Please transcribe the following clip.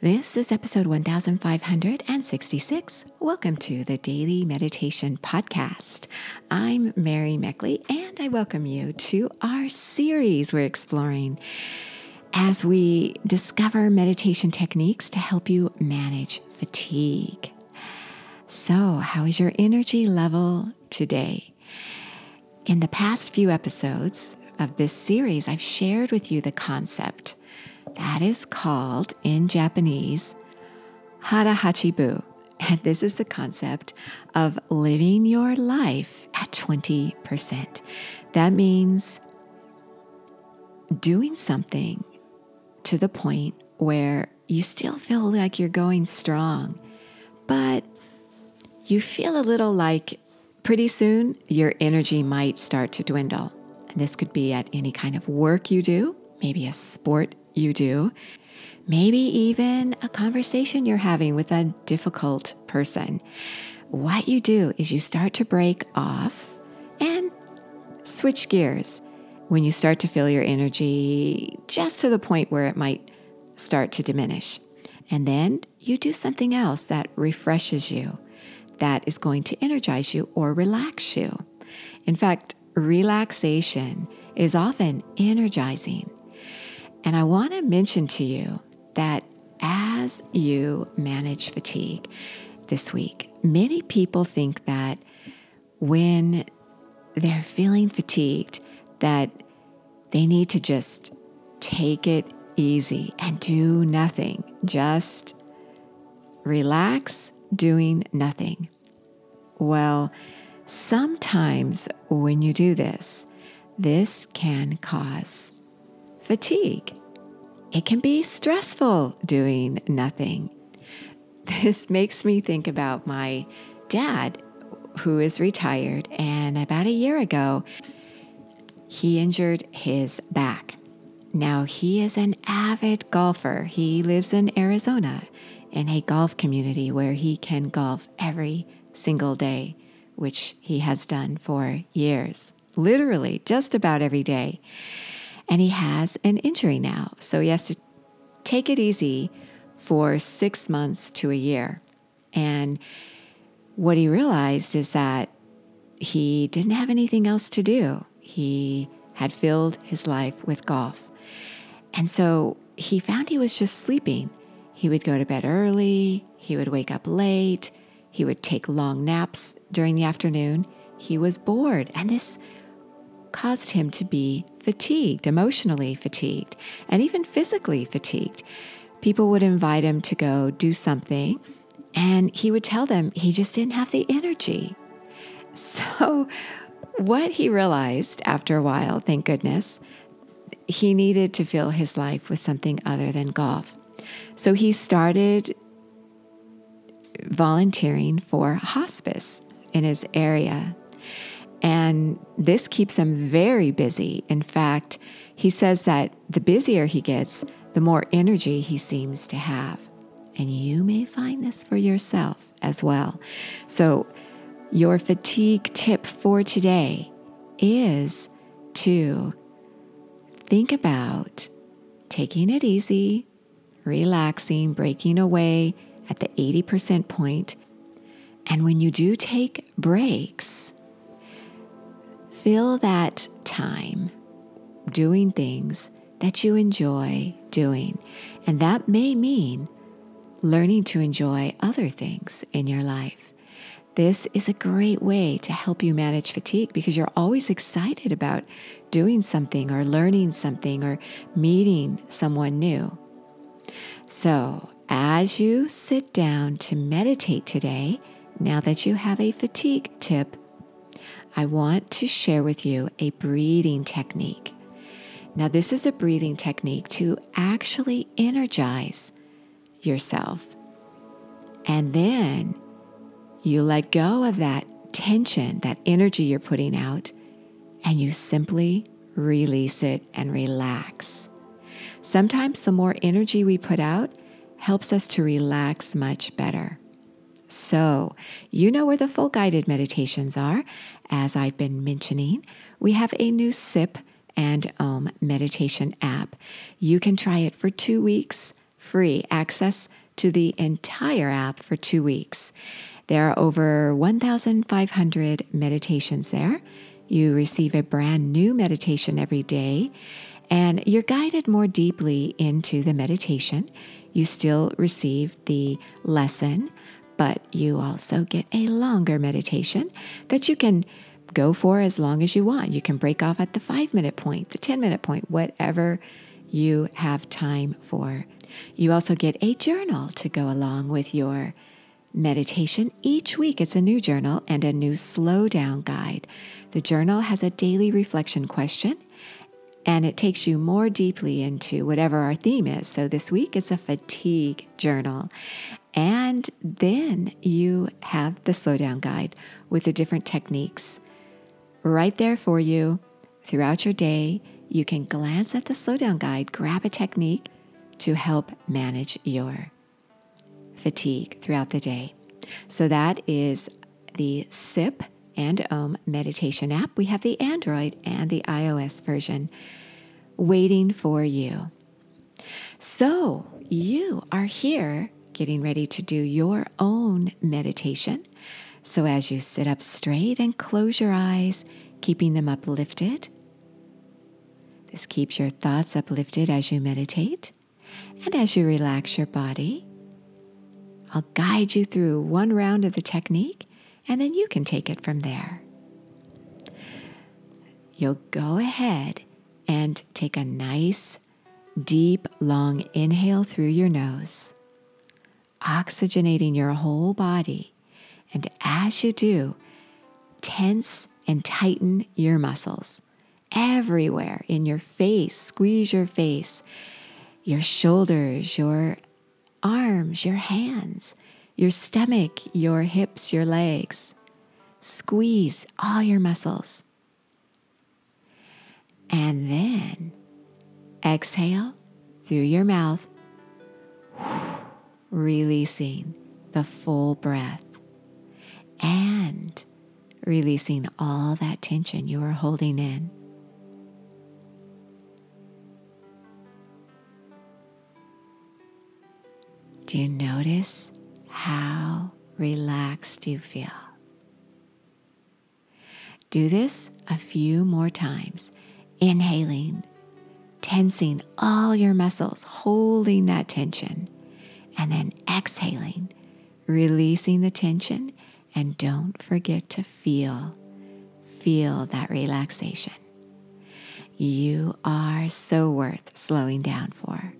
This is episode 1566. Welcome to the Daily Meditation Podcast. I'm Mary Meckley, and I welcome you to our series we're exploring as we discover meditation techniques to help you manage fatigue. So, how is your energy level today? In the past few episodes of this series, I've shared with you the concept that is called in Japanese hara hachibu. And this is the concept of living your life at 20%. That means doing something to the point where you still feel like you're going strong, but you feel a little like pretty soon your energy might start to dwindle. And this could be at any kind of work you do, maybe a sport you do, maybe even a conversation you're having with a difficult person. What you do is you start to break off and switch gears when you start to feel your energy just to the point where it might start to diminish. And then you do something else that refreshes you, that is going to energize you or relax you. In fact, relaxation is often energizing. And I want to mention to you that as you manage fatigue this week, many people think that when they're feeling fatigued, that they need to just take it easy and do nothing. Just relax doing nothing. Well, sometimes when you do this, this can cause fatigue. It can be stressful doing nothing. This makes me think about my dad, who is retired, and about a year ago, he injured his back. Now, he is an avid golfer. He lives in Arizona in a golf community where he can golf every single day, which he has done for years, literally just about every day and he has an injury now. So he has to take it easy for six months to a year. And what he realized is that he didn't have anything else to do. He had filled his life with golf. And so he found he was just sleeping. He would go to bed early, he would wake up late, he would take long naps during the afternoon. He was bored. And this caused him to be fatigued, emotionally fatigued, and even physically fatigued. People would invite him to go do something, and he would tell them he just didn't have the energy. So, what he realized after a while, thank goodness, he needed to fill his life with something other than golf. So, he started volunteering for hospice in his area. And this keeps him very busy. In fact, he says that the busier he gets, the more energy he seems to have. And you may find this for yourself as well. So, your fatigue tip for today is to think about taking it easy, relaxing, breaking away at the 80% point. And when you do take breaks, fill that time doing things that you enjoy doing. And that may mean learning to enjoy other things in your life. This is a great way to help you manage fatigue because you're always excited about doing something or learning something or meeting someone new. So, as you sit down to meditate today, now that you have a fatigue tip I want to share with you a breathing technique. Now, this is a breathing technique to actually energize yourself. And then you let go of that tension, that energy you're putting out, and you simply release it and relax. Sometimes the more energy we put out helps us to relax much better. So, you know where the full guided meditations are. As I've been mentioning, we have a new SIP and OM meditation app. You can try it for two weeks free access to the entire app for two weeks. There are over 1,500 meditations there. You receive a brand new meditation every day, and you're guided more deeply into the meditation. You still receive the lesson, but you also get a longer meditation that you can go for as long as you want. You can break off at the five minute point, the 10 minute point, whatever you have time for. You also get a journal to go along with your meditation. Each week, it's a new journal and a new slow down guide. The journal has a daily reflection question and it takes you more deeply into whatever our theme is. So this week, it's a fatigue journal. And then you have the slowdown guide with the different techniques right there for you throughout your day. You can glance at the slowdown guide, grab a technique to help manage your fatigue throughout the day. So that is the SIP and OM meditation app. We have the Android and the iOS version waiting for you. So you are here getting ready to do your own meditation. So as you sit up straight and close your eyes, keeping them uplifted, this keeps your thoughts uplifted as you meditate. And as you relax your body, I'll guide you through one round of the technique, and then you can take it from there. You'll go ahead and take a nice, deep, long inhale through your nose, oxygenating your whole body. And as you do, tense and tighten your muscles everywhere in your face, squeeze your face, your shoulders, your arms, your hands, your stomach, your hips, your legs. Squeeze all your muscles. And then exhale through your mouth, releasing the full breath and releasing all that tension you are holding in. Do you notice how relaxed you feel? Do this a few more times inhaling, tensing all your muscles, holding that tension, and then exhaling, releasing the tension. And don't forget to feel, feel that relaxation. You are so worth slowing down for.